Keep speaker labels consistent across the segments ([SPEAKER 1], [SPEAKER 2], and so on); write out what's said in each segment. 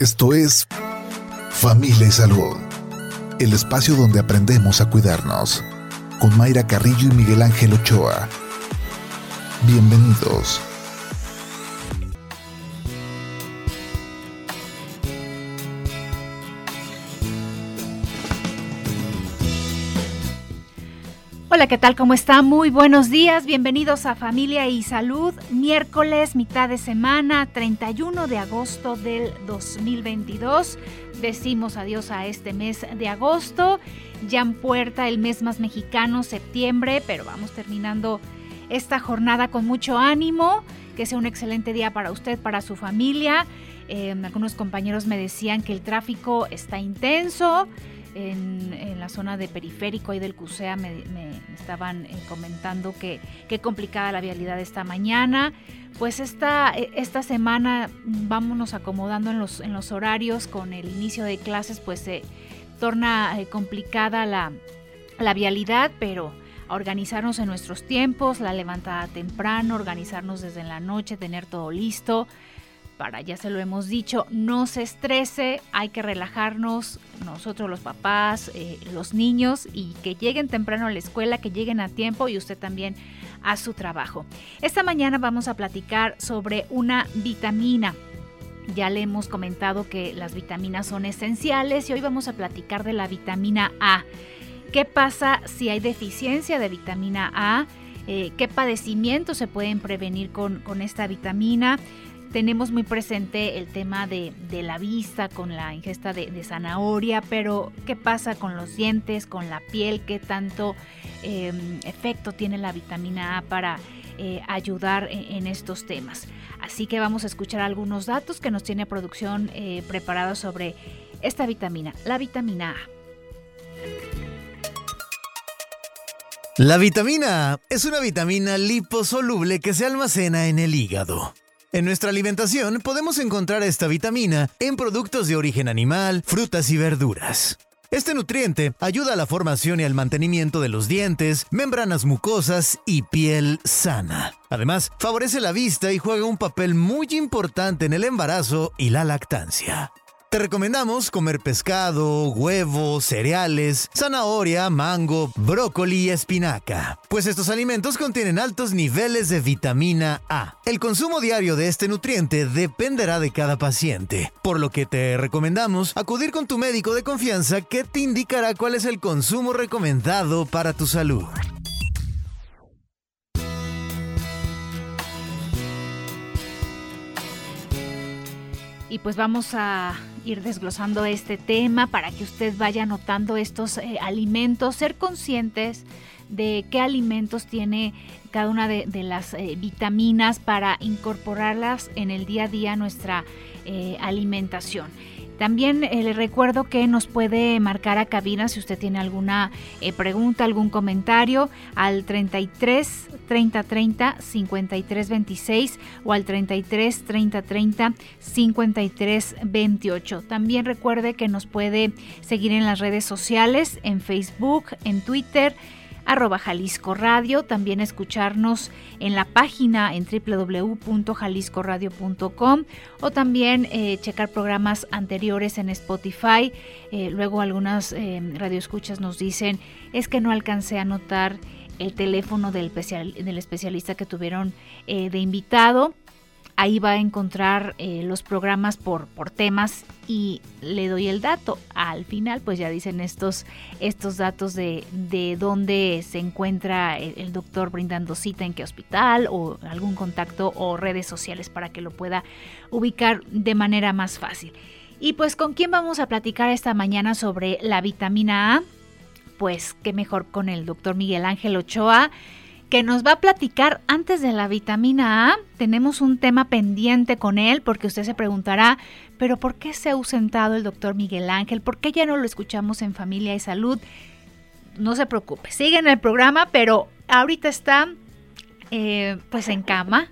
[SPEAKER 1] Esto es Familia y Salud, el espacio donde aprendemos a cuidarnos, con Mayra Carrillo y Miguel Ángel Ochoa. Bienvenidos.
[SPEAKER 2] ¿Qué tal? ¿Cómo está? Muy buenos días. Bienvenidos a Familia y Salud. Miércoles, mitad de semana, 31 de agosto del 2022. Decimos adiós a este mes de agosto. Ya en puerta el mes más mexicano, septiembre, pero vamos terminando esta jornada con mucho ánimo. Que sea un excelente día para usted, para su familia. Eh, algunos compañeros me decían que el tráfico está intenso en, la zona de periférico y del CUSEA me, estaban eh, comentando que qué complicada la vialidad esta mañana. Pues esta, e, esta semana vámonos acomodando en los, en los horarios con el inicio de clases, pues se torna eh, complicada la, la vialidad, pero organizarnos en nuestros tiempos, la levantada temprano, organizarnos desde la noche, tener todo listo para, ya se lo hemos dicho, no se estrese, hay que relajarnos, nosotros los papás, eh, los niños, y que lleguen temprano a la escuela, que lleguen a tiempo y usted también a su trabajo. Esta mañana vamos a platicar sobre una vitamina. Ya le hemos comentado que las vitaminas son esenciales y hoy vamos a platicar de la vitamina A. ¿Qué pasa si hay deficiencia de vitamina A? Eh, ¿Qué padecimientos se pueden prevenir con, con esta vitamina? Tenemos muy presente el tema de, la vista con la ingesta de, zanahoria, pero ¿qué pasa con los dientes, con la piel? ¿Qué tanto em, efecto tiene la vitamina A para eh, ayudar en, estos temas? Así que vamos a escuchar algunos datos que nos tiene producción eh, preparado sobre esta vitamina, la vitamina A.
[SPEAKER 3] La vitamina A es una vitamina liposoluble que se almacena en el hígado. En nuestra alimentación podemos encontrar esta vitamina en productos de origen animal, frutas y verduras. Este nutriente ayuda a la formación y al mantenimiento de los dientes, membranas mucosas y piel sana. Además, favorece la vista y juega un papel muy importante en el embarazo y la lactancia. Te recomendamos comer pescado, huevos, cereales, zanahoria, mango, brócoli y espinaca, pues estos alimentos contienen altos niveles de vitamina A. El consumo diario de este nutriente dependerá de cada paciente, por lo que te recomendamos acudir con tu médico de confianza que te indicará cuál es el consumo recomendado para tu salud.
[SPEAKER 2] Y pues vamos a ir desglosando este tema para que usted vaya notando estos eh, alimentos, ser conscientes de qué alimentos tiene cada una de, las eh, vitaminas para incorporarlas en el día a día a nuestra eh, alimentación. También eh, le recuerdo que nos puede marcar a cabina si usted tiene alguna eh, pregunta, algún comentario al 33 30 30 53 26 o al 33 30 30 53 28. También recuerde que nos puede seguir en las redes sociales, en Facebook, en Twitter arroba Jalisco Radio, también escucharnos en la página en www.jaliscoradio.com o también eh, checar programas anteriores en Spotify. Eh, luego algunas eh, radioescuchas nos dicen, es que no alcancé a notar el teléfono del, del especialista que tuvieron de invitado ahí va a encontrar eh, los programas por, por temas y le doy el dato. Al final, pues ya dicen estos, estos datos de, de dónde se encuentra el, doctor brindando cita, en qué hospital o algún contacto o redes sociales para que lo pueda ubicar de manera más fácil. Y pues con quién vamos a platicar esta mañana sobre la vitamina A, pues qué mejor con el doctor Miguel Ángel Ochoa que nos va a platicar antes de la vitamina A. Tenemos un tema pendiente con él porque usted se preguntará, pero ¿por qué se ha ausentado el doctor Miguel Ángel? ¿Por qué ya no lo escuchamos en Familia y Salud? No se preocupe, sigue en el programa, pero ahorita está eh, pues en cama.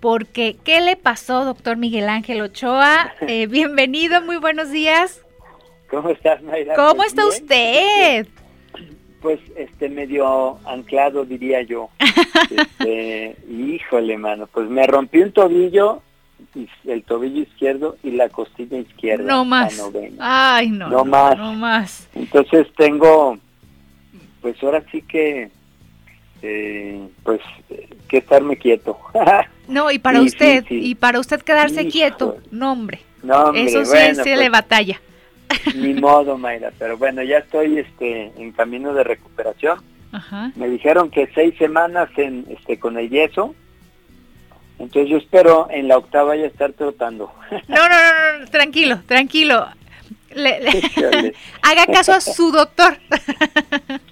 [SPEAKER 2] Porque, ¿qué le pasó, doctor Miguel Ángel Ochoa? Eh, bienvenido, muy buenos días.
[SPEAKER 4] ¿Cómo estás, Mayra?
[SPEAKER 2] ¿Cómo pues está usted?
[SPEAKER 4] Pues este medio anclado diría yo. Este, híjole, mano, pues me rompí un tobillo el tobillo izquierdo y la costilla izquierda.
[SPEAKER 2] No más. Ay, no, no, más. no más.
[SPEAKER 4] Entonces tengo, pues ahora sí que eh, pues que estarme quieto.
[SPEAKER 2] no, y para usted, y para usted quedarse quieto, no hombre. Eso sí, se le pues, batalla.
[SPEAKER 4] Ni modo, Mayra, pero bueno, ya estoy este en camino de recuperación. Me dijeron que seis semanas en este con el yeso. Entonces yo espero en la octava ya estar trotando.
[SPEAKER 2] No, no, no, no tranquilo, tranquilo. haga caso a su doctor.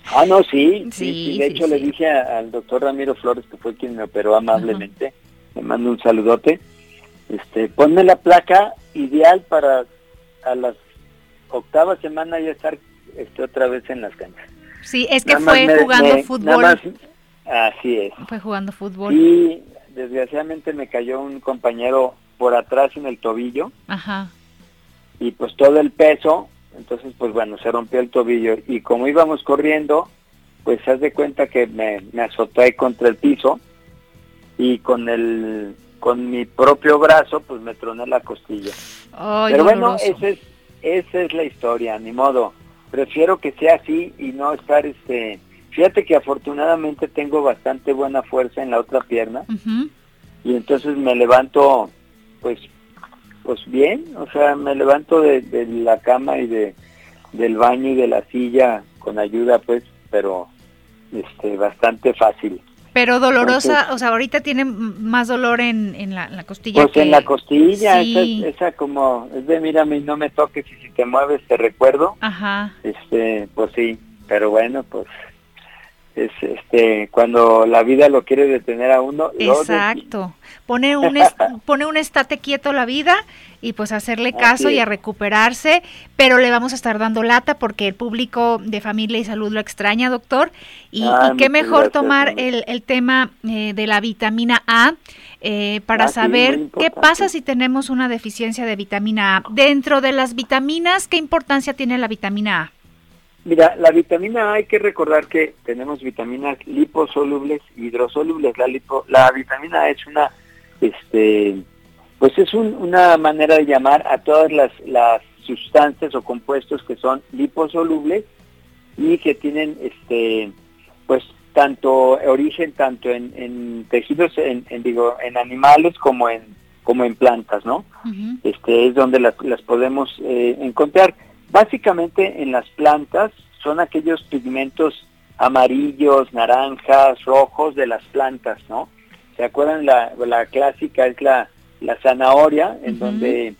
[SPEAKER 4] ah, no, sí. sí, de hecho, le dije al doctor Ramiro Flores, que fue quien me operó amablemente, le mando un saludote. Este, ponme la placa ideal para a las octava semana ya estar este, otra vez en las canchas.
[SPEAKER 2] Sí, es que fue jugando fútbol.
[SPEAKER 4] así es.
[SPEAKER 2] Fue jugando fútbol.
[SPEAKER 4] Y desgraciadamente me cayó un compañero por atrás en el tobillo.
[SPEAKER 2] Ajá
[SPEAKER 4] y pues todo el peso, entonces pues bueno, se rompió el tobillo y como íbamos corriendo, pues se de cuenta que me, me azoté contra el piso y con el con mi propio brazo pues me troné la costilla. Pero bueno, esa es, esa es la historia, ni modo. Prefiero que sea así y no estar este... Fíjate que afortunadamente tengo bastante buena fuerza en la otra pierna y entonces me levanto pues pues bien, o sea, me levanto de, la cama y de del baño y de la silla con ayuda, pues, pero este bastante fácil.
[SPEAKER 2] Pero dolorosa, o sea, ahorita tiene más dolor en, en, la, costilla.
[SPEAKER 4] Pues en la costilla, esa, como, es de mírame y no me toques y si te mueves te recuerdo.
[SPEAKER 2] Ajá.
[SPEAKER 4] Este, pues sí, pero bueno, pues es este cuando la vida lo quiere detener a uno.
[SPEAKER 2] Exacto. Pone un pone un estate quieto la vida y pues hacerle caso y a recuperarse, pero le vamos a estar dando lata porque el público de familia y salud lo extraña, doctor. Y, ah, qué mejor tomar el, el tema eh, de la vitamina A eh, para ah, saber qué pasa si tenemos una deficiencia de vitamina A. Dentro de las vitaminas, ¿qué importancia tiene la vitamina A?
[SPEAKER 4] Mira, la vitamina A hay que recordar que tenemos vitaminas liposolubles y hidrosolubles. La, lipo, la vitamina A es una, este, pues es una manera de llamar a todas las, las sustancias o compuestos que son liposolubles y que tienen, este, pues tanto origen tanto en, tejidos, en, digo, en animales como en como en plantas, ¿no? Este es donde las, las podemos eh, encontrar. Básicamente en las plantas son aquellos pigmentos amarillos, naranjas, rojos de las plantas, ¿no? ¿Se acuerdan? La, la clásica es la, la zanahoria, en donde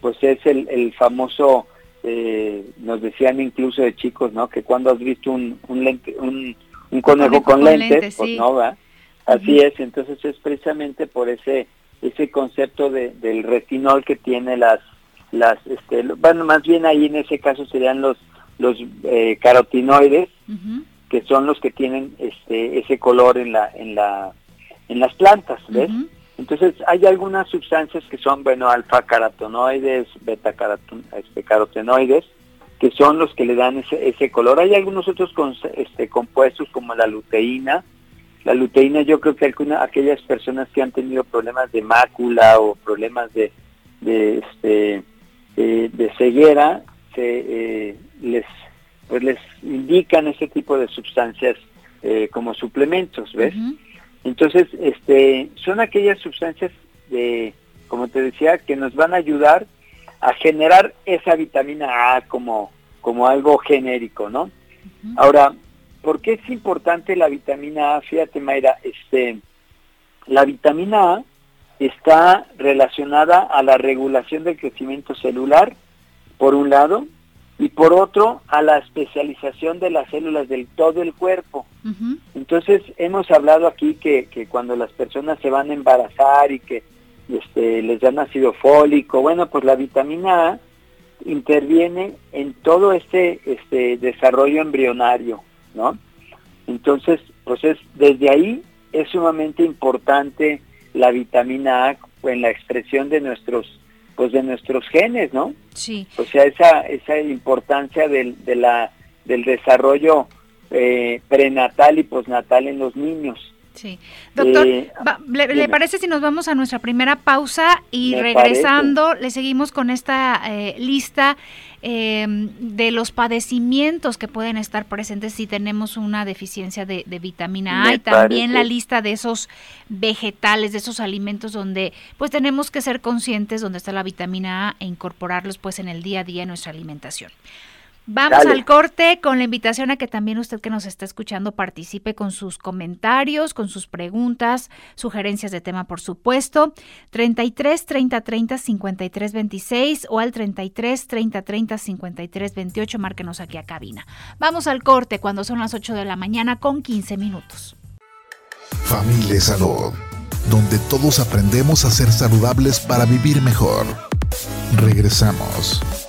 [SPEAKER 4] pues es el, el famoso, eh, nos decían incluso de chicos, ¿no? Que cuando has visto un, un, lente, un, un conejo, con, lentes, pues no, va. Así es, entonces es precisamente por ese ese concepto de, del retinol que tiene las las este bueno más bien ahí en ese caso serían los los eh, carotinoides que son los que tienen este ese color en la en la en las plantas ves entonces hay algunas sustancias que son bueno alfa carotenoides beta este, carotenoides que son los que le dan ese, ese color. Hay algunos otros este, compuestos como la luteína. La luteína yo creo que alguna, aquellas personas que han tenido problemas de mácula o problemas de de este eh, de ceguera se, eh, les pues les indican ese tipo de sustancias eh, como suplementos, ¿ves? Entonces, este, son aquellas sustancias de, como te decía, que nos van a ayudar a generar esa vitamina A como, como algo genérico, ¿no? Ahora, ¿por qué es importante la vitamina A? Fíjate, Mayra, este, la vitamina A está relacionada a la regulación del crecimiento celular, por un lado, y por otro, a la especialización de las células del todo el cuerpo. Entonces, hemos hablado aquí que, que, cuando las personas se van a embarazar y que este, les dan ácido fólico, bueno, pues la vitamina A interviene en todo este, este desarrollo embrionario, ¿no? Entonces, pues es, desde ahí es sumamente importante la vitamina A en la expresión de nuestros pues de nuestros genes, ¿no?
[SPEAKER 2] Sí.
[SPEAKER 4] O sea, esa esa importancia del de la del desarrollo eh, prenatal y postnatal en los niños.
[SPEAKER 2] Sí. Doctor, eh, le, parece si nos vamos a nuestra primera pausa y regresando le seguimos con esta eh, lista em, de los padecimientos que pueden estar presentes si tenemos una deficiencia de, vitamina A y también la lista de esos vegetales, de esos alimentos donde pues tenemos que ser conscientes donde está la vitamina A e incorporarlos pues en el día a día en nuestra alimentación. Vamos al corte con la invitación a que también usted que nos está escuchando participe con sus comentarios, con sus preguntas, sugerencias de tema, por supuesto. 33 30 30 53 26 o al 33 30 30 53 28. Márquenos aquí a cabina. Vamos al corte cuando son las 8 de la mañana con 15 minutos.
[SPEAKER 1] Familia Salud, donde todos aprendemos a ser saludables para vivir mejor. Regresamos.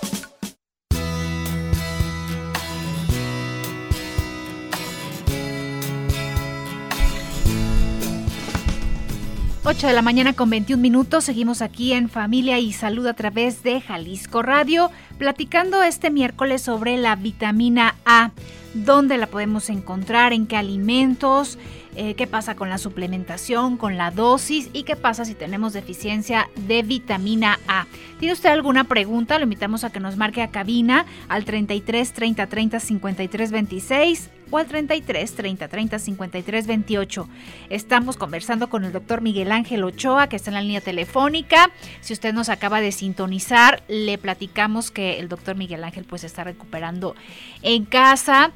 [SPEAKER 2] 8 de la mañana con 21 minutos. Seguimos aquí en Familia y Salud a través de Jalisco Radio, platicando este miércoles sobre la vitamina A. ¿Dónde la podemos encontrar? ¿En qué alimentos? Eh, qué pasa con la suplementación, con la dosis y qué pasa si tenemos deficiencia de vitamina A. ¿Tiene usted alguna pregunta? Lo invitamos a que nos marque a cabina al 33 30 30 53 26 o al 33 30 30 53 28. Estamos conversando con el doctor Miguel Ángel Ochoa, que está en la línea telefónica. Si usted nos acaba de sintonizar, le platicamos que el doctor Miguel Ángel pues está recuperando en casa.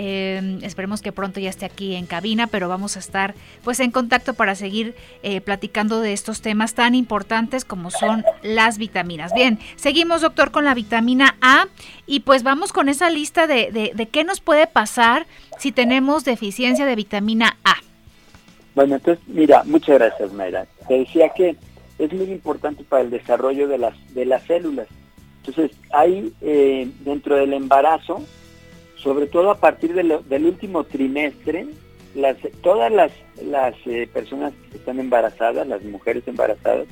[SPEAKER 2] Eh, esperemos que pronto ya esté aquí en cabina, pero vamos a estar pues en contacto para seguir eh, platicando de estos temas tan importantes como son las vitaminas. Bien, seguimos doctor con la vitamina A y pues vamos con esa lista de, de, qué nos puede pasar si tenemos deficiencia de vitamina A.
[SPEAKER 4] Bueno, entonces, mira, muchas gracias, Mayra. Te decía que es muy importante para el desarrollo de las, de las células. Entonces, hay eh, dentro del embarazo, sobre todo a partir del último trimestre, las, todas las, las eh, personas que están embarazadas, las mujeres embarazadas,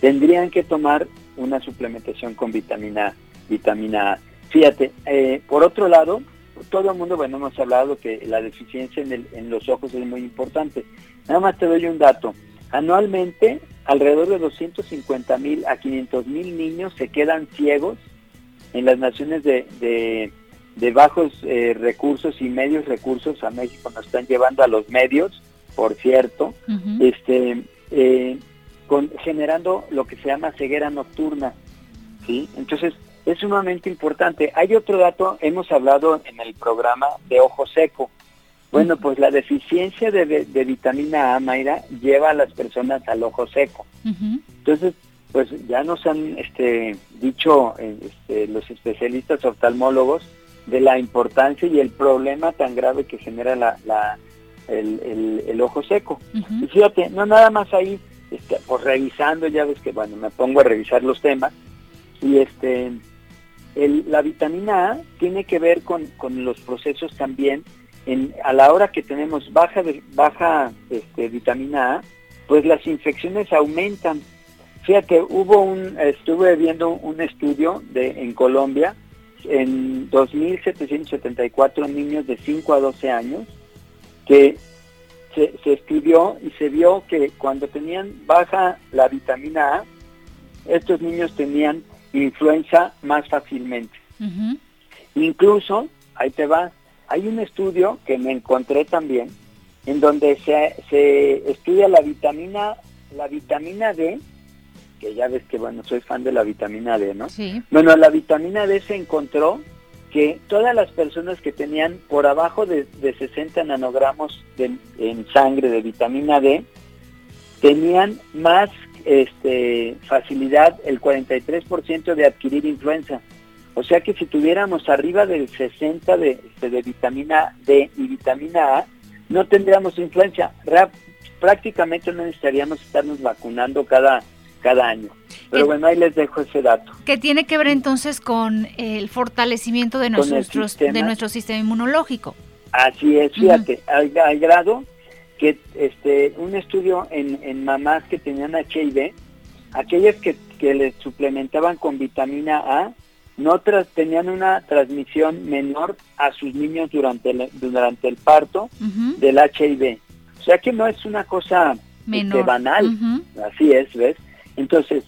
[SPEAKER 4] tendrían que tomar una suplementación con vitamina, vitamina A. Fíjate, eh, por otro lado, todo el mundo, bueno, hemos hablado que la deficiencia en, en los ojos es muy importante. Nada más te doy un dato. Anualmente, alrededor de 250 mil a 500 mil niños se quedan ciegos en las naciones de de bajos eh, recursos y medios recursos a México nos están llevando a los medios, por cierto, este, eh, con, generando lo que se llama ceguera nocturna, ¿sí? Entonces, es sumamente importante. Hay otro dato, hemos hablado en el programa de ojo seco. Bueno, pues la deficiencia de, de, vitamina A, Mayra, lleva a las personas al ojo seco. Entonces, pues ya nos han este, dicho eh, este, los especialistas oftalmólogos de la importancia y el problema tan grave que genera la, el, ojo seco. Y fíjate, no nada más ahí, este, pues revisando, ya ves que bueno, me pongo a revisar los temas, y este la vitamina A tiene que ver con, los procesos también, en, a la hora que tenemos baja, baja este, vitamina A, pues las infecciones aumentan. Fíjate, hubo un, estuve viendo un estudio de, en Colombia, en 2.774 niños de 5 a 12 años que se, estudió y se vio que cuando tenían baja la vitamina A, estos niños tenían influenza más fácilmente. Incluso, ahí te va, hay un estudio que me encontré también en donde se, se estudia la vitamina, la vitamina D que ya ves que, bueno, soy fan de la vitamina D, ¿no? Sí. Bueno, la vitamina D se encontró que todas las personas que tenían por abajo de, 60 nanogramos en sangre de vitamina D tenían más este, facilidad, el 43% de adquirir influenza. O sea que si tuviéramos arriba del 60 de, de vitamina D y vitamina A, no tendríamos influenza. prácticamente no necesitaríamos estarnos vacunando cada cada año. Pero bueno, ahí les dejo ese dato.
[SPEAKER 2] Que tiene que ver entonces con el fortalecimiento de, nuestros, de nuestro sistema inmunológico.
[SPEAKER 4] Así es, fíjate, al, grado que este un estudio en, en mamás que tenían HIV, aquellas que, que les suplementaban con vitamina A, no tenían una transmisión menor a sus niños durante el, durante el parto del HIV. O sea que no es una cosa este, banal, así es, ¿ves? Entonces,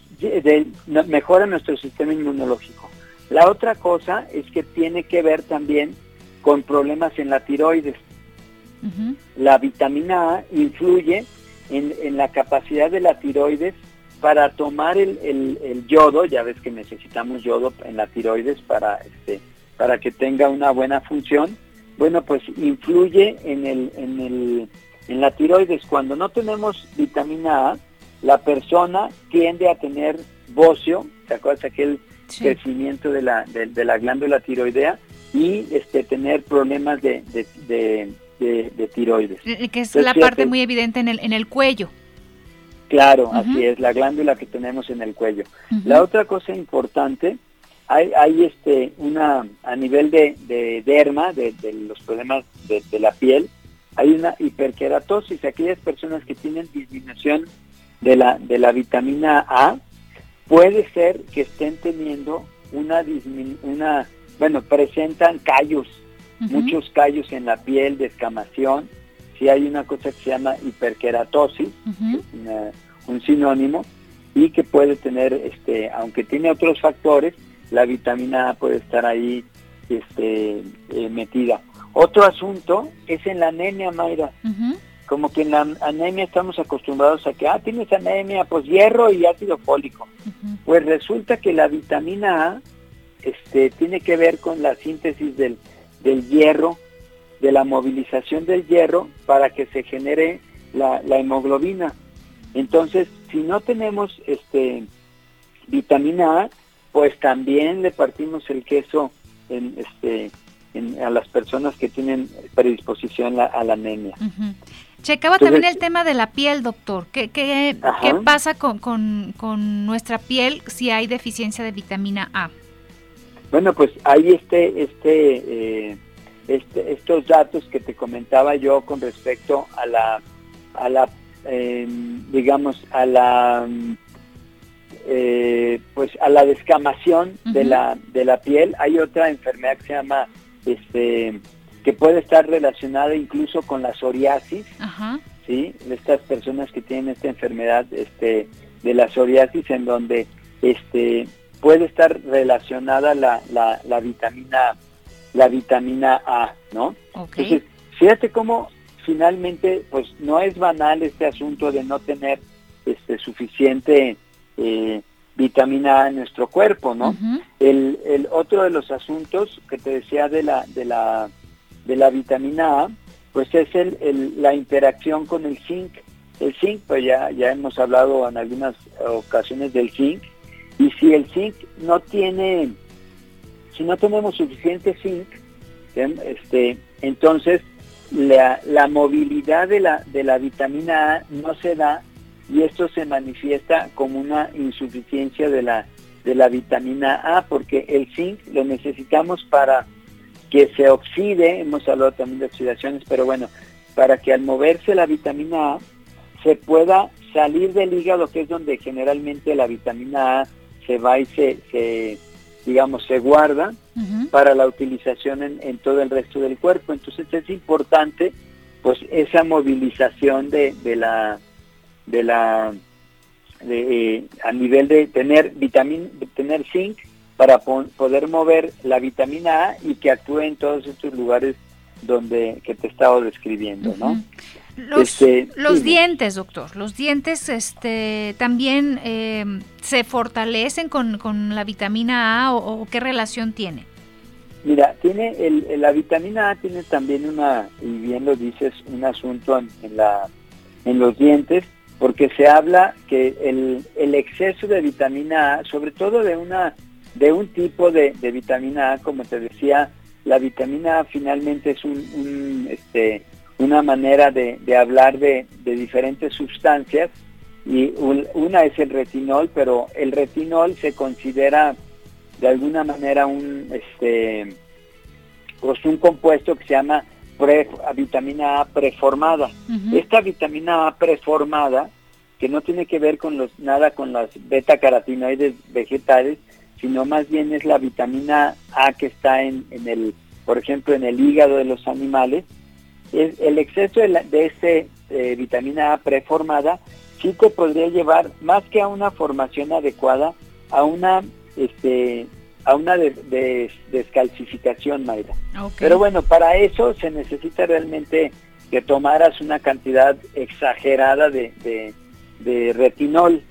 [SPEAKER 4] mejora nuestro sistema inmunológico. La otra cosa es que tiene que ver también con problemas en la tiroides. La vitamina A influye en, la capacidad de la tiroides para tomar el, yodo, ya ves que necesitamos yodo en la tiroides para, este, para que tenga una buena función, bueno, pues influye en, el, en, el, en la tiroides. Cuando no tenemos vitamina A, la persona tiende a tener bocio, ¿te acuerdas aquel crecimiento de la, de, la glándula tiroidea? Y este, tener problemas de, de, tiroides.
[SPEAKER 2] Que es la parte muy evidente en el, en el cuello.
[SPEAKER 4] Claro, así es, la glándula que tenemos en el cuello. La otra cosa importante, hay, hay este, una, a nivel de, de derma, de, los problemas de, la piel, hay una hiperkeratosis. Aquellas personas que tienen disminución de la, de la vitamina A, puede ser que estén teniendo una, una bueno, presentan callos muchos callos en la piel, descamación. Si hay una cosa que se llama hiperkeratosis, un sinónimo, y que puede tener, este, aunque tiene otros factores, la vitamina A puede estar ahí este, eh, metida. Otro asunto es en la anemia, Mayra. Como que en la anemia estamos acostumbrados a que, ah, tienes anemia, pues hierro y ácido fólico. Pues resulta que la vitamina A este, tiene que ver con la síntesis del del hierro, de la movilización del hierro para que se genere la, hemoglobina. Entonces, si no tenemos este vitamina A, pues también le partimos el queso en, este, a las personas que tienen predisposición a la anemia.
[SPEAKER 2] Checaba también el tema de la piel, doctor. ¿Qué, qué, qué pasa con, con, con, nuestra piel si hay deficiencia de vitamina A?
[SPEAKER 4] Bueno, pues hay este, este, eh, este, estos datos que te comentaba yo con respecto a la, a la, em, digamos, a la, eh, pues a la descamación de la, de la piel. Hay otra enfermedad que se llama, este, que puede estar relacionada incluso con la psoriasis, sí, de estas personas que tienen esta enfermedad, este, de la psoriasis, en donde, este puede estar relacionada la, la, vitamina la vitamina A, ¿no? Entonces, fíjate cómo finalmente, pues no es banal este asunto de no tener este suficiente eh, vitamina A en nuestro cuerpo, ¿no? el, el, otro de los asuntos que te decía de la de la de la vitamina A, pues es el, el, la interacción con el zinc. El zinc, pues ya ya hemos hablado en algunas ocasiones del zinc y si el zinc no tiene, si no tenemos suficiente zinc, este, entonces la, la, movilidad de la, de la vitamina A no se da y esto se manifiesta como una insuficiencia de la, de la vitamina A porque el zinc lo necesitamos para que se oxide, hemos hablado también de oxidaciones, pero bueno, para que al moverse la vitamina A se pueda salir del hígado, que es donde generalmente la vitamina A se va y se, digamos, se guarda para la utilización en, todo el resto del cuerpo. Entonces es importante, pues, esa movilización de, de la, de la, de, eh, a nivel de tener vitamina, de tener zinc para poder mover la vitamina A y que actúe en todos estos lugares donde que te he estado describiendo, ¿no?
[SPEAKER 2] Los, este, los dientes, doctor, los dientes este, también eh, se fortalecen con, con, la vitamina A o, qué relación tiene?
[SPEAKER 4] Mira, tiene el, la vitamina A tiene también una, y bien lo dices, un asunto en, la, en los dientes, porque se habla que el, el, exceso de vitamina A, sobre todo de una de un tipo de, de vitamina A, como te decía, la vitamina A finalmente es un, un este, una manera de, hablar de, diferentes sustancias y una es el retinol, pero el retinol se considera de alguna manera un este pues un compuesto que se llama vitamina A preformada. Esta vitamina A preformada, que no tiene que ver con los nada con las beta carotinoides vegetales, sino más bien es la vitamina A que está en, en el, por ejemplo, en el hígado de los animales, el exceso de, ese, eh, vitamina A preformada, sí te podría llevar más que a una formación adecuada, a una este a una descalcificación, Mayra. Pero bueno, para eso se necesita realmente que tomaras una cantidad exagerada de, de, retinol.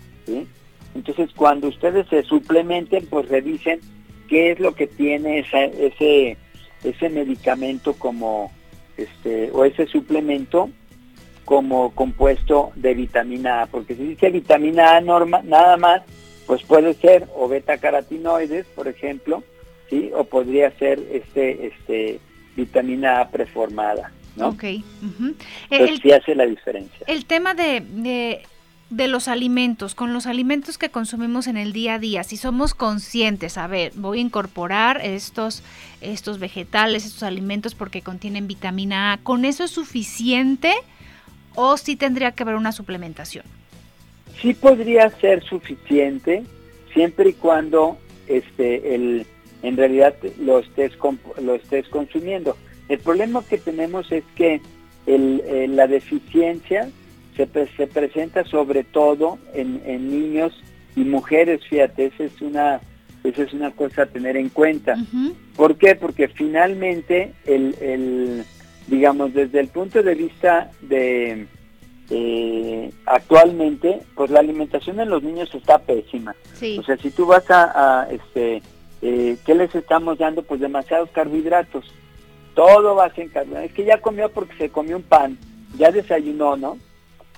[SPEAKER 4] Entonces, cuando ustedes se suplementen, pues revisen qué es lo que tiene ese, ese medicamento como, este, o ese suplemento como compuesto de vitamina A, porque si dice vitamina A norma, nada más, pues puede ser o beta carotinoides, por ejemplo, sí, o podría ser este, este, vitamina A preformada, ¿no?
[SPEAKER 2] Ok.
[SPEAKER 4] sí hace la diferencia.
[SPEAKER 2] El tema de, de, de, los alimentos, con los alimentos que consumimos en el día a día, si somos conscientes, a ver, voy a incorporar estos, estos vegetales, estos alimentos porque contienen vitamina A, ¿con eso es suficiente? o si tendría que haber una suplementación?
[SPEAKER 4] Sí podría ser suficiente siempre y cuando este el en realidad lo estés lo estés consumiendo. El problema que tenemos es que el, la deficiencia se, se, presenta sobre todo en, en, niños y mujeres, fíjate, esa es una esa es una cosa a tener en cuenta. ¿Por qué? Porque finalmente el, el digamos, desde el punto de vista de eh, actualmente, pues la alimentación en los niños está pésima. O sea, si tú vas a, este, eh, ¿qué les estamos dando? Pues demasiados carbohidratos. Todo va a ser carbohidratos. Es que ya comió porque se comió un pan, ya desayunó, ¿no?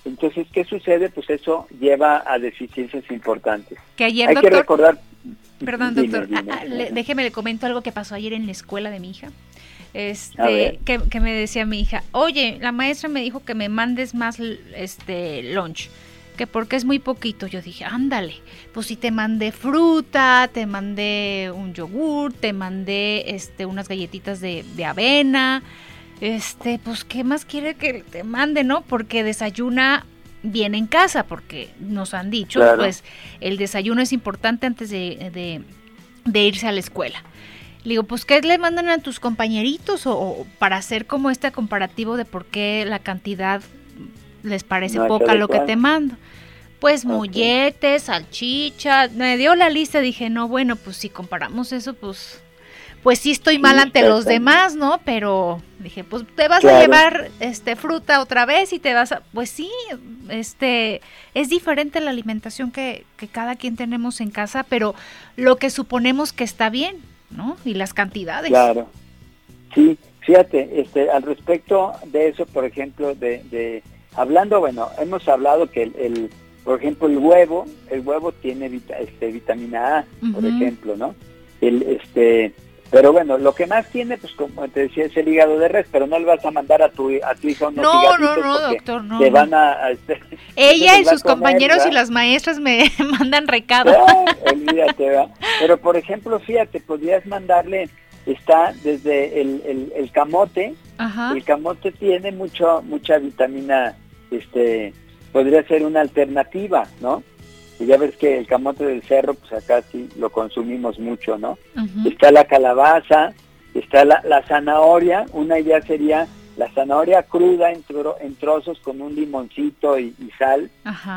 [SPEAKER 4] Entonces, ¿qué sucede? Pues eso lleva a deficiencias importantes.
[SPEAKER 2] Que ayer, Hay que recordar... Perdón, doctor, ah, ah, déjeme le comento algo que pasó ayer en la escuela de mi hija este, que, me decía mi hija, oye, la maestra me dijo que me mandes más este lunch, que porque es muy poquito. Yo dije, ándale, pues si te mandé fruta, te mandé un yogur, te mandé este, unas galletitas de, avena, este, pues qué más quiere que te mande, ¿no? Porque desayuna bien en casa, porque nos han dicho, pues el desayuno es importante antes de, de irse a la escuela. Le digo, pues ¿qué le mandan a tus compañeritos? O, para hacer como este comparativo de por qué la cantidad les parece poca lo que te mando. Pues molletes, salchicha, me dio la lista, dije, no, bueno, pues si comparamos eso, pues pues sí estoy mal ante los demás, ¿no? Pero dije, pues te vas a llevar este fruta otra vez y te vas a pues sí, este es diferente la alimentación que, que cada quien tenemos en casa, pero lo que suponemos que está bien, ¿no? Y las cantidades.
[SPEAKER 4] Claro. Sí, fíjate, este, al respecto de eso, por ejemplo, de, de hablando, bueno, hemos hablado que el, por ejemplo, el huevo, el huevo tiene este, vitamina A, por ejemplo, ¿no? El, este, pero bueno, lo que más tiene, pues como te decía, es el hígado de res, pero no le vas a mandar a tu, a tu hijo unos
[SPEAKER 2] No, no, no, doctor, no.
[SPEAKER 4] Te van a... Este,
[SPEAKER 2] Ella y sus compañeros y las maestras me mandan recado.
[SPEAKER 4] olvídate, Pero por ejemplo, fíjate, podrías mandarle, está desde el, el, camote, el camote tiene mucho, mucha vitamina, este, podría ser una alternativa, ¿no? Y ya ves que el camote del cerro, pues acá sí lo consumimos mucho, ¿no? Está la calabaza, está la, zanahoria, una idea sería la zanahoria cruda en, en trozos con un limoncito y, sal,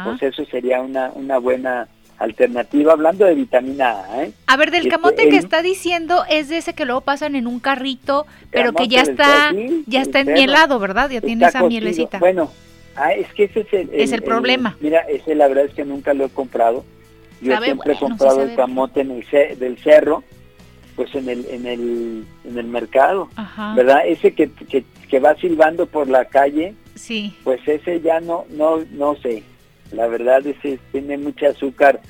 [SPEAKER 4] pues eso sería una, una buena alternativa, hablando de vitamina A. ¿eh?
[SPEAKER 2] A ver, del este, camote que está diciendo es de ese que luego pasan en un carrito, pero que ya está, ya está enmielado, ¿verdad? Ya tiene esa mielecita.
[SPEAKER 4] Bueno, Ah, es que ese es el,
[SPEAKER 2] es el problema.
[SPEAKER 4] mira, ese la verdad es que nunca lo he comprado. Yo siempre he comprado el camote en el del cerro, pues en el en el en el mercado, ¿verdad? Ese que, que, va silbando por la calle,
[SPEAKER 2] sí.
[SPEAKER 4] pues ese ya no no no sé. La verdad ese tiene mucho azúcar,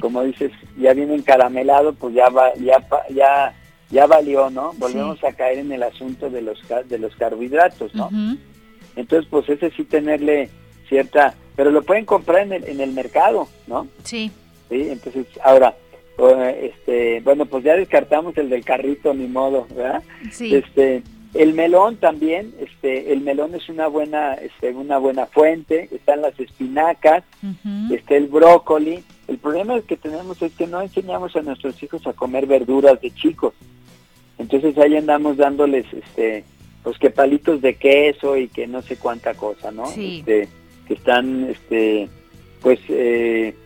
[SPEAKER 4] como dices, ya viene encaramelado, pues ya va ya ya ya valió, ¿no? Volvemos a caer en el asunto de los de los carbohidratos, ¿no? Entonces, pues ese sí tenerle cierta, pero lo pueden comprar en el, en el mercado, ¿no?
[SPEAKER 2] Sí.
[SPEAKER 4] Sí, entonces, ahora, este, bueno, pues ya descartamos el del carrito, ni modo, ¿verdad?
[SPEAKER 2] Sí.
[SPEAKER 4] Este, el melón también, este, el melón es una buena, este, una buena fuente, están las espinacas, está el brócoli. El problema que tenemos es que no enseñamos a nuestros hijos a comer verduras de chicos. Entonces ahí andamos dándoles este pues que palitos de queso y que no sé cuánta cosa, ¿no? Este, que están, este, pues, eh,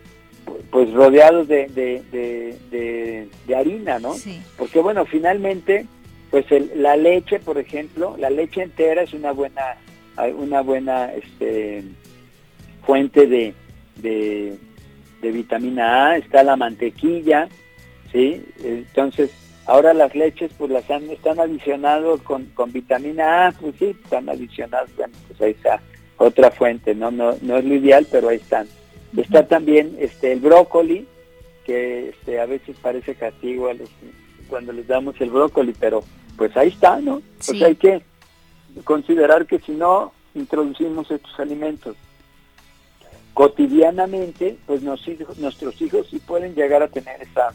[SPEAKER 4] pues rodeados de, de, de, harina, ¿no? Porque bueno, finalmente, pues la leche, por ejemplo, la leche entera es una buena, una buena, este, fuente de, de, vitamina A, está la mantequilla, ¿sí? Entonces, ahora las leches pues las han, están adicionados con, con vitamina A, pues sí, están adicionados, bueno, pues ahí está otra fuente, ¿no? No, no es lo ideal, pero ahí están. Está también este el brócoli, que este, a veces parece castigo a los, cuando les damos el brócoli, pero pues ahí está, ¿no? Pues hay que considerar que si no introducimos estos alimentos cotidianamente, pues nuestros hijos sí pueden llegar a tener esa,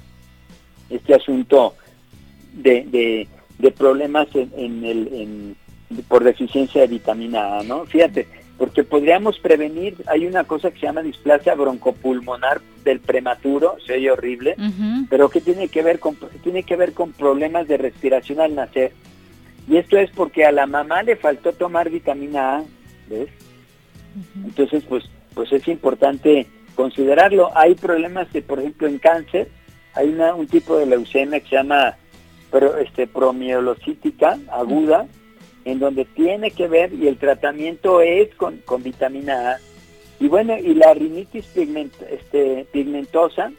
[SPEAKER 4] este asunto de, de, problemas en, el, por deficiencia de vitamina A, ¿no? Fíjate, porque podríamos prevenir, hay una cosa que se llama displasia broncopulmonar del prematuro, se oye horrible, pero que tiene que ver con tiene que ver con problemas de respiración al nacer. Y esto es porque a la mamá le faltó tomar vitamina A, ¿ves? Entonces, pues pues es importante considerarlo. Hay problemas que, por ejemplo, en cáncer, hay una, un tipo de leucemia que se llama pero, este, promielocítica aguda, en donde tiene que ver y el tratamiento es con, con vitamina A. Y bueno, y la rinitis este, pigmentosa,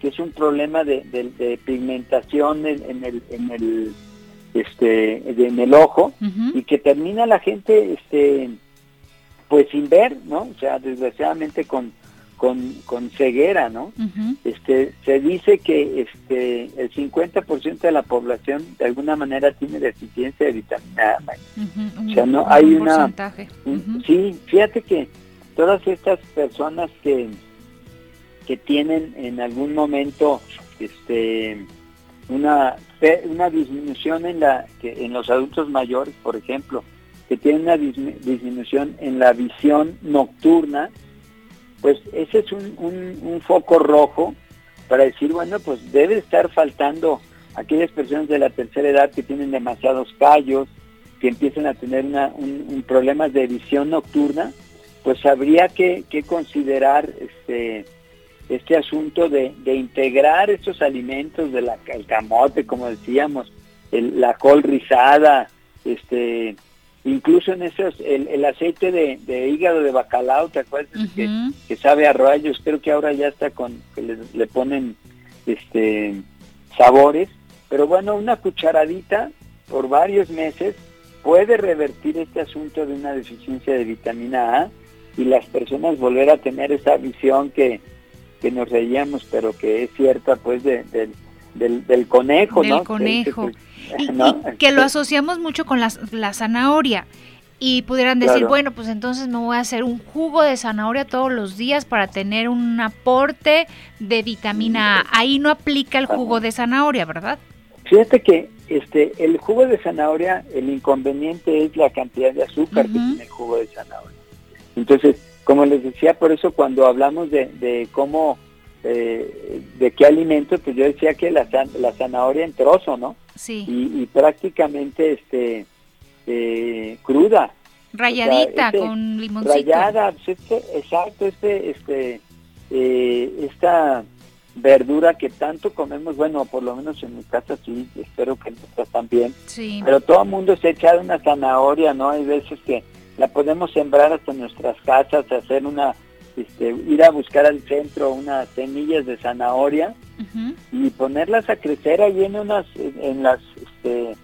[SPEAKER 4] que es un problema de, pigmentación en, el, en, el, este, en el ojo, y que termina la gente este, pues sin ver, ¿no? O sea, desgraciadamente con, con, ceguera, ¿no? Este se dice que este el 50% de la población de alguna manera tiene deficiencia de vitamina A. O sea, no hay una Sí, fíjate que todas estas personas que que tienen en algún momento este una una disminución en la que en los adultos mayores, por ejemplo, que tienen una disminución en la visión nocturna, pues ese es un, foco rojo para decir, bueno, pues debe estar faltando aquellas personas de la tercera edad que tienen demasiados callos, que empiezan a tener un, problemas de visión nocturna, pues habría que, considerar este este asunto de, integrar estos alimentos de la, el camote, como decíamos, la col rizada, este incluso en esos, el, aceite de, hígado de bacalao, ¿te acuerdas? que, sabe a rayos, creo que ahora ya está con, que le, ponen este sabores, pero bueno, una cucharadita por varios meses puede revertir este asunto de una deficiencia de vitamina A y las personas volver a tener esa visión que, que nos reíamos, pero que es cierta pues de, del, del conejo,
[SPEAKER 2] del conejo. Y, que lo asociamos mucho con la, la zanahoria. Y pudieran decir, bueno, pues entonces me voy a hacer un jugo de zanahoria todos los días para tener un aporte de vitamina A. Ahí no aplica el jugo de zanahoria, ¿verdad?
[SPEAKER 4] Fíjate que este el jugo de zanahoria, el inconveniente es la cantidad de azúcar que tiene el jugo de zanahoria. Entonces, como les decía, por eso cuando hablamos de, de cómo eh, de qué alimento, pues yo decía que la, la zanahoria en trozo, ¿no?
[SPEAKER 2] Sí.
[SPEAKER 4] Y, prácticamente este eh, cruda.
[SPEAKER 2] Rayadita este, con limoncito.
[SPEAKER 4] Rayada, pues este, exacto, este, este, eh, esta verdura que tanto comemos, bueno, por lo menos en mi casa sí, espero que en también.
[SPEAKER 2] Sí.
[SPEAKER 4] Pero todo el mundo se echa una zanahoria, ¿no? Hay veces que la podemos sembrar hasta en nuestras casas, hacer una este, ir a buscar al centro unas semillas de zanahoria y ponerlas a crecer ahí en unas, en las, este,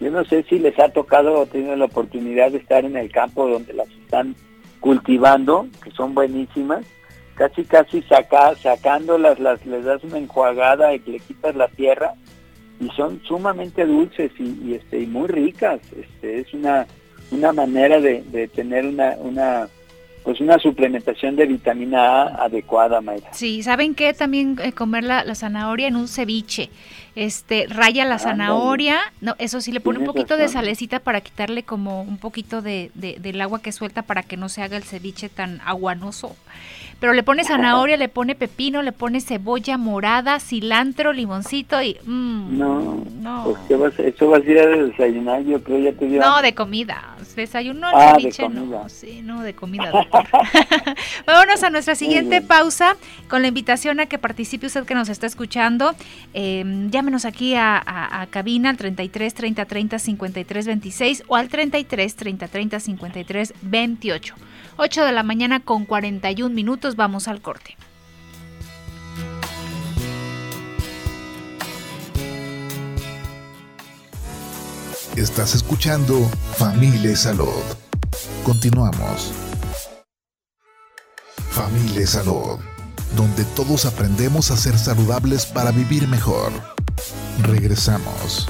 [SPEAKER 4] yo no sé si les ha tocado o tenido la oportunidad de estar en el campo donde las están cultivando, que son buenísimas, casi casi saca, sacándolas, las, les das una enjuagada y le quitas la tierra y son sumamente dulces y, este, y muy ricas. Este, es una, una manera de, de tener una, una pues una suplementación de vitamina A adecuada, Mayra.
[SPEAKER 2] Sí, ¿saben qué? También eh, comer la, zanahoria en un ceviche. Este, raya la zanahoria, no, eso sí, le pone un poquito de salecita para quitarle como un poquito de, del agua que suelta para que no se haga el ceviche tan aguanoso pero le pone zanahoria, le pone pepino, le pone cebolla morada, cilantro, limoncito y...
[SPEAKER 4] Mm, no, no. Pues, eso vas a ir a desayunar, yo creo ya te dio...
[SPEAKER 2] No, de comida. Desayuno ah, de comida. no. Sí, no, de comida. Vámonos a nuestra siguiente pausa con la invitación a que participe usted que nos está escuchando. Eh, llámenos aquí a, a, cabina al 33 30 30 53 26 o al 33 30 30 53 28. 8 de la mañana con 41 minutos, vamos al corte.
[SPEAKER 1] Estás escuchando Familia Salud. Continuamos. Familia Salud, donde todos aprendemos a ser saludables para vivir mejor. Regresamos.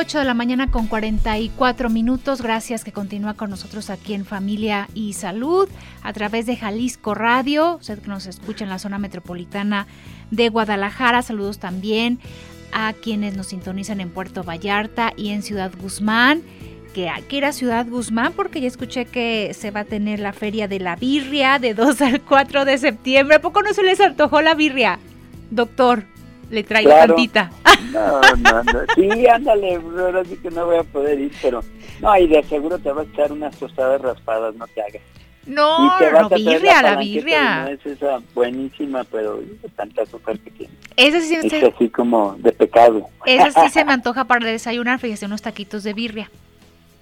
[SPEAKER 2] 8 de la mañana con 44 minutos. Gracias que continúa con nosotros aquí en Familia y Salud a través de Jalisco Radio. Usted que nos escucha en la zona metropolitana de Guadalajara. Saludos también a quienes nos sintonizan en Puerto Vallarta y en Ciudad Guzmán. Que hay que ir a Ciudad Guzmán porque ya escuché que se va a tener la feria de la birria de 2 al 4 de septiembre. ¿A poco no se les antojó la birria, doctor? le traigo tantita.
[SPEAKER 4] No, no, no. Sí, ándale, ahora sí que no voy a poder ir, pero no, y de seguro te vas a echar unas tostadas raspadas, no te hagas.
[SPEAKER 2] No, no, birria, la, birria.
[SPEAKER 4] No es esa buenísima, pero tanta azúcar que tiene.
[SPEAKER 2] Esa sí
[SPEAKER 4] es así como de pecado.
[SPEAKER 2] Esa sí se me antoja para desayunar, fíjese, unos taquitos de birria.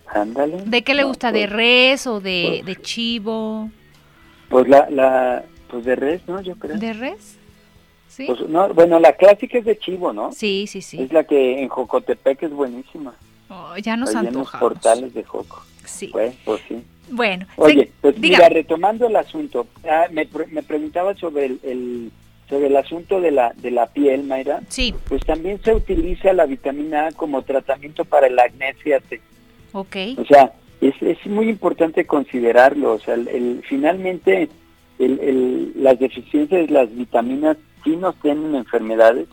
[SPEAKER 4] Ándale.
[SPEAKER 2] ¿De qué le gusta? ¿De pues, res o de, pues, de chivo?
[SPEAKER 4] Pues la, la, pues de res, ¿no? Yo creo.
[SPEAKER 2] ¿De res?
[SPEAKER 4] Pues, no, bueno, la clásica es de chivo, ¿no?
[SPEAKER 2] Sí, sí, sí.
[SPEAKER 4] Es la que en Jocotepec es buenísima.
[SPEAKER 2] Oh, ya nos
[SPEAKER 4] Hay unos portales de Joco.
[SPEAKER 2] Sí.
[SPEAKER 4] Pues, pues sí.
[SPEAKER 2] Bueno,
[SPEAKER 4] Oye, pues mira, retomando el asunto, ah, me, me preguntaba sobre el, sobre el asunto de la de la piel, Mayra.
[SPEAKER 2] Sí.
[SPEAKER 4] Pues también se utiliza la vitamina A como tratamiento para el acné, fíjate. O sea, es, es muy importante considerarlo. O sea, el, finalmente el, el, las deficiencias de las vitaminas sí nos tienen enfermedades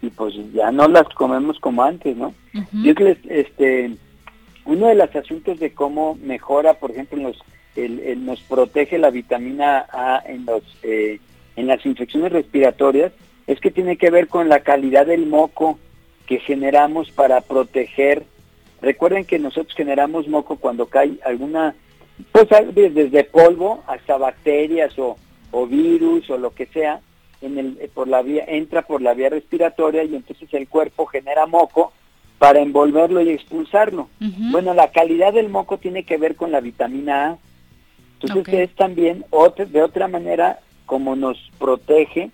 [SPEAKER 4] y pues ya no las comemos como antes, ¿no? Yo les, este, uno de los asuntos de cómo mejora, por ejemplo, nos, nos protege la vitamina A en, los, eh, en las infecciones respiratorias, es que tiene que ver con la calidad del moco que generamos para proteger. Recuerden que nosotros generamos moco cuando cae alguna, pues desde polvo hasta bacterias o, o virus o lo que sea, en el, eh, por la vía, entra por la vía respiratoria y entonces el cuerpo genera moco para envolverlo y expulsarlo. Bueno, la calidad del moco tiene que ver con la vitamina A. Entonces es también otra, de otra manera como nos protege,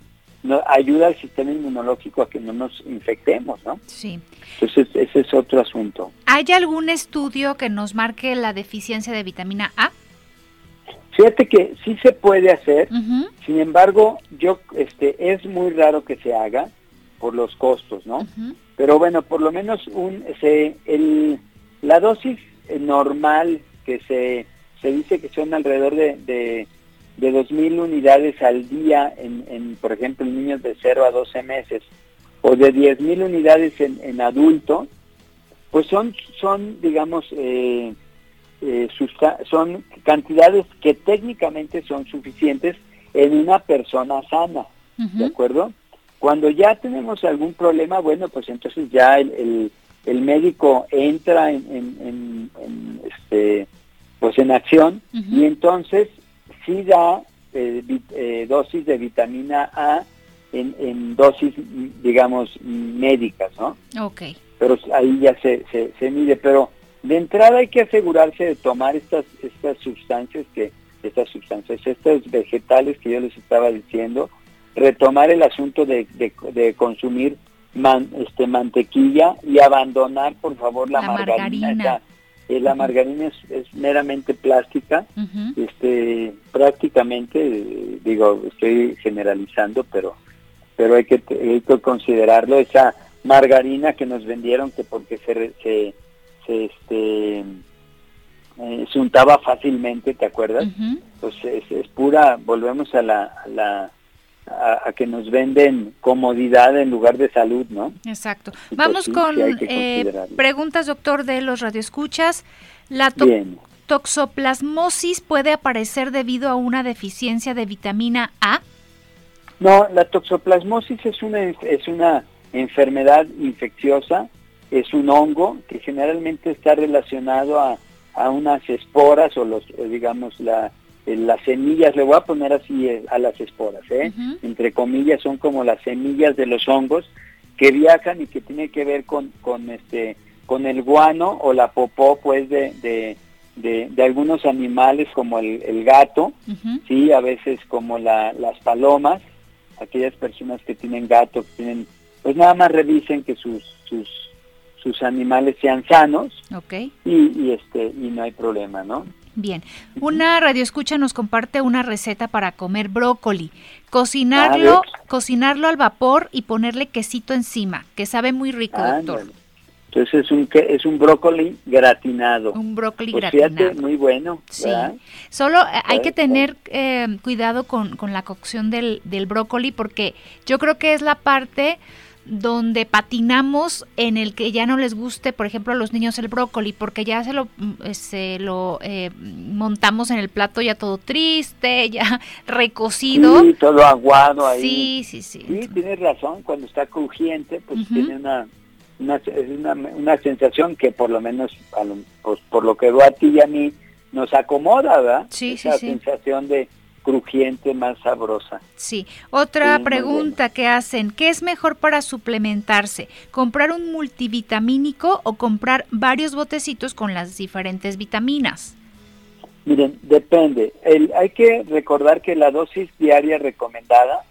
[SPEAKER 4] nos ayuda al sistema inmunológico a que no nos infectemos, ¿no?
[SPEAKER 2] Sí.
[SPEAKER 4] Entonces ese es otro asunto.
[SPEAKER 2] ¿Hay algún estudio que nos marque la deficiencia de vitamina A?
[SPEAKER 4] Fíjate que sí se puede hacer, sin embargo, yo este es muy raro que se haga por los costos, ¿no? Pero bueno, por lo menos un se el la dosis normal que se se dice que son alrededor de, de, de 2.000 unidades al día, en, en, por ejemplo, en niños de 0 a 12 meses, o de 10.000 unidades en, en adulto, pues son, son digamos, eh, eh, son cantidades que técnicamente son suficientes en una persona sana, ¿de acuerdo? Cuando ya tenemos algún problema, bueno, pues entonces ya el, el, médico entra en, este, pues en acción y entonces sí da eh, eh, dosis de vitamina A en, en, dosis, digamos, médicas, ¿no?
[SPEAKER 2] Ok.
[SPEAKER 4] Pero ahí ya se, se, se mide, pero de entrada hay que asegurarse de tomar estas, estas sustancias que, estas sustancias, estos vegetales que yo les estaba diciendo, retomar el asunto de, de, consumir este, mantequilla y abandonar por favor la, margarina. Eh, la, margarina es, meramente plástica, este, prácticamente, digo, estoy generalizando, pero, pero hay que, hay que considerarlo, esa margarina que nos vendieron que porque se, se este eh, se untaba fácilmente, ¿te acuerdas? Pues es, pura, volvemos a la, a la a, que nos venden comodidad en lugar de salud, ¿no?
[SPEAKER 2] Exacto. Pues Vamos con eh, preguntas, doctor, de los radioescuchas. La toxoplasmosis puede aparecer debido a una deficiencia de vitamina A.
[SPEAKER 4] No, la toxoplasmosis es una, es una enfermedad infecciosa, es un hongo que generalmente está relacionado a, unas esporas o los, digamos, la, las semillas, le voy a poner así eh, a las esporas, ¿eh? entre comillas, son como las semillas de los hongos que viajan y que tiene que ver con, con este con el guano o la popó pues de, de, algunos animales como el, gato, sí, a veces como la, las palomas, aquellas personas que tienen gato, que tienen, pues nada más revisen que sus, sus, sus animales sean sanos
[SPEAKER 2] okay.
[SPEAKER 4] y, y, este y no hay problema, ¿no?
[SPEAKER 2] Bien, una radioescucha nos comparte una receta para comer brócoli. Cocinarlo, cocinarlo al vapor y ponerle quesito encima, que sabe muy rico, doctor.
[SPEAKER 4] Entonces es un es un brócoli gratinado.
[SPEAKER 2] Un brócoli pues gratinado.
[SPEAKER 4] muy bueno.
[SPEAKER 2] Sí. Solo eh, hay que tener eh, cuidado con, con, la cocción del, del brócoli porque yo creo que es la parte donde patinamos en el que ya no les guste, por ejemplo, a los niños el brócoli, porque ya se lo, mm, eh, se lo montamos en el plato ya todo triste, ya recocido.
[SPEAKER 4] Sí, todo aguado ahí.
[SPEAKER 2] Sí, sí, sí.
[SPEAKER 4] Sí, tienes razón, cuando está crujiente, pues tiene una una, una, una sensación que por lo menos, pues, por lo que veo a ti y a mí, nos acomoda, ¿verdad?
[SPEAKER 2] Sí,
[SPEAKER 4] Esa
[SPEAKER 2] sí,
[SPEAKER 4] sensación de crujiente más sabrosa.
[SPEAKER 2] Sí. Otra pregunta que hacen, ¿qué es mejor para suplementarse? ¿Comprar un multivitamínico o comprar varios botecitos con las diferentes vitaminas?
[SPEAKER 4] Miren, depende. El, hay que recordar que la dosis diaria recomendada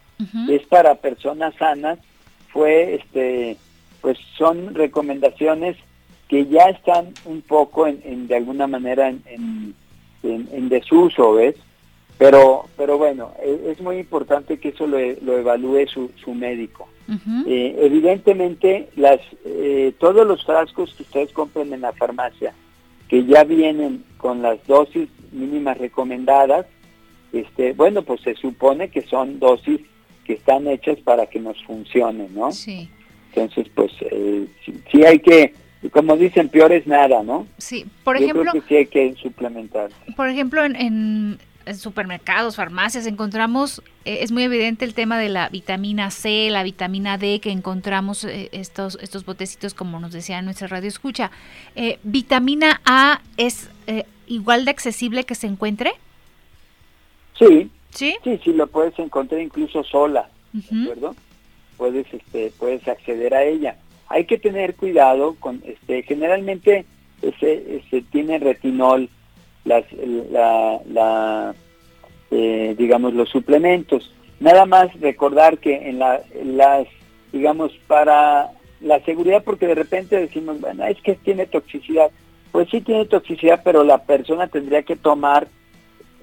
[SPEAKER 4] es para personas sanas. Fue este pues son recomendaciones que ya están un poco en, de alguna manera en, en, desuso, ¿ves? Pero, pero bueno, e, es, muy importante que eso lo, lo evalúe su, su médico. Eh, evidentemente, las, eh, todos los frascos que ustedes compren en la farmacia, que ya vienen con las dosis mínimas recomendadas, este, bueno, pues se supone que son dosis que están hechas para que nos funcionen, ¿no?
[SPEAKER 2] Sí.
[SPEAKER 4] Entonces, pues eh, sí, hay que, como dicen, peor es nada, ¿no?
[SPEAKER 2] Sí, por ejemplo.
[SPEAKER 4] sí hay que suplementar.
[SPEAKER 2] Por ejemplo, en, supermercados, farmacias, encontramos, eh, es muy evidente el tema de la vitamina C, la vitamina D, que encontramos eh, estos, estos botecitos, como nos decía nuestra radio escucha. ¿Vitamina A es igual de accesible que se encuentre?
[SPEAKER 4] Sí.
[SPEAKER 2] ¿Sí?
[SPEAKER 4] Sí, sí, lo puedes encontrar incluso sola, ¿de acuerdo? puedes este puedes acceder a ella hay que tener cuidado con este generalmente ese, ese tiene retinol las la, la eh, digamos los suplementos. Nada más recordar que en, la, las digamos para la seguridad porque de repente decimos bueno es que tiene toxicidad pues sí tiene toxicidad pero la persona tendría que tomar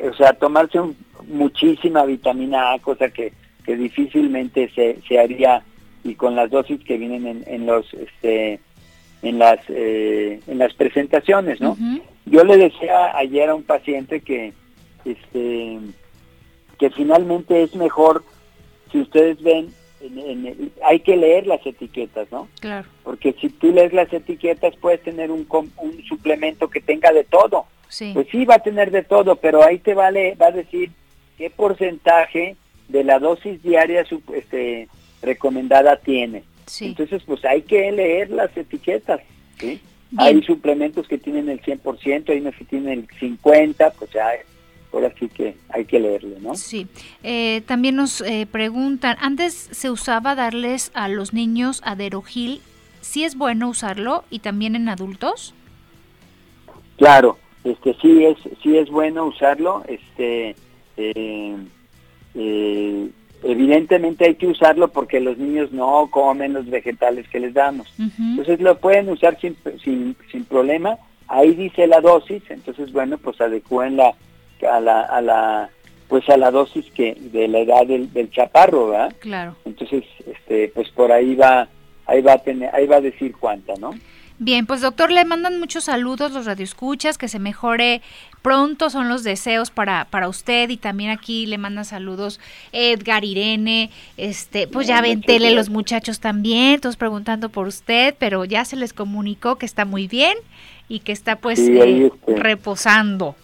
[SPEAKER 4] o sea tomarse muchísima vitamina A cosa que que difícilmente se, se haría y con las dosis que vienen en, en los este en las eh, en las presentaciones no yo le decía ayer a un paciente que este que finalmente es mejor si ustedes ven hay que leer las etiquetas no
[SPEAKER 2] claro
[SPEAKER 4] porque si tú lees las etiquetas puedes tener un un suplemento que tenga de todo
[SPEAKER 2] sí.
[SPEAKER 4] pues sí va a tener de todo pero ahí te vale va a decir qué porcentaje de la dosis diaria este, recomendada tiene. Entonces, pues hay que leer las etiquetas. Hay suplementos que tienen el 100%, hay unos que tienen el 50%, pues ya ahora sí que hay que leerlo, ¿no?
[SPEAKER 2] Sí. Eh, también nos eh, preguntan, antes se usaba darles a los niños aderogil, ¿sí es bueno usarlo y también en adultos?
[SPEAKER 4] Claro, este sí es sí es bueno usarlo, este eh, eh, evidentemente hay que usarlo porque los niños no comen los vegetales que les damos. Entonces lo pueden usar sin, sin, sin, problema. Ahí dice la dosis, entonces bueno, pues adecúen la, a la, a la pues a la dosis que de la edad del, del chaparro, ¿verdad?
[SPEAKER 2] Claro.
[SPEAKER 4] Entonces, este, pues por ahí va, ahí va a tener, ahí va a decir cuánta, ¿no?
[SPEAKER 2] Bien, pues doctor, le mandan muchos saludos los radioescuchas, que se mejore pronto, son los deseos para, para usted y también aquí le mandan saludos Edgar, Irene, este, pues ya ven tele los muchachos también, todos preguntando por usted, pero ya se les comunicó que está muy bien y que está pues eh, este. reposando.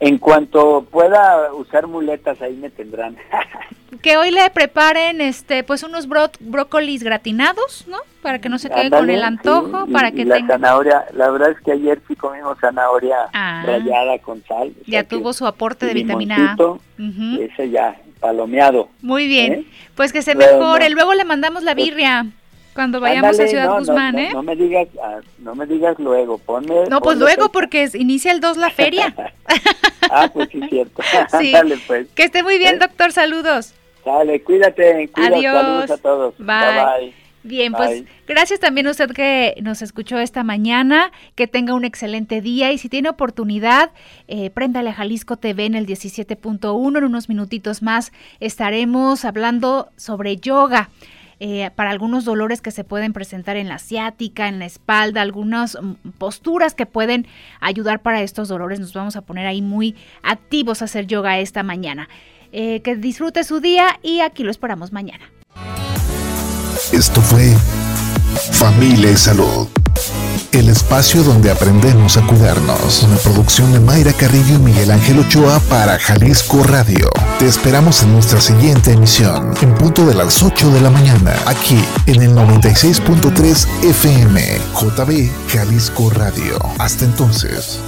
[SPEAKER 4] En cuanto pueda usar muletas, ahí me tendrán.
[SPEAKER 2] que hoy le preparen este pues unos brócolis gratinados, ¿no? Para que no se quede con el antojo, para que
[SPEAKER 4] la zanahoria, la verdad es que ayer sí comimos zanahoria ah. rallada con sal.
[SPEAKER 2] Ya tuvo su aporte de vitamina A.
[SPEAKER 4] Ese ya, palomeado.
[SPEAKER 2] Muy bien, ¿eh? pues que se mejore. Luego le mandamos la birria. Cuando vayamos a Ciudad Guzmán,
[SPEAKER 4] ¿eh? No me digas, ah, no me digas luego, ponme.
[SPEAKER 2] No, pues luego porque inicia el 2 la feria.
[SPEAKER 4] ah, pues sí, cierto.
[SPEAKER 2] sí. pues. Que esté muy bien, ¿Eh? doctor, saludos.
[SPEAKER 4] Dale, cuídate, cuídate, Adiós. saludos a todos. Bye. bye,
[SPEAKER 2] Bien, pues gracias también a usted que nos escuchó esta mañana, que tenga un excelente día y si tiene oportunidad, eh, préndale a Jalisco TV en el 17.1, en unos minutitos más estaremos hablando sobre yoga. Eh, para algunos dolores que se pueden presentar en la asiática, en la espalda, algunas mm, posturas que pueden ayudar para estos dolores. Nos vamos a poner ahí muy activos a hacer yoga esta mañana. Eh, que disfrute su día y aquí lo esperamos mañana.
[SPEAKER 1] Esto fue Familia y Salud. El espacio donde aprendemos a cuidarnos. Una producción de Mayra Carrillo y Miguel Ángel Ochoa para Jalisco Radio. Te esperamos en nuestra siguiente emisión, en punto de las 8 de la mañana, aquí en el 96.3 FM, JB Jalisco Radio. Hasta entonces.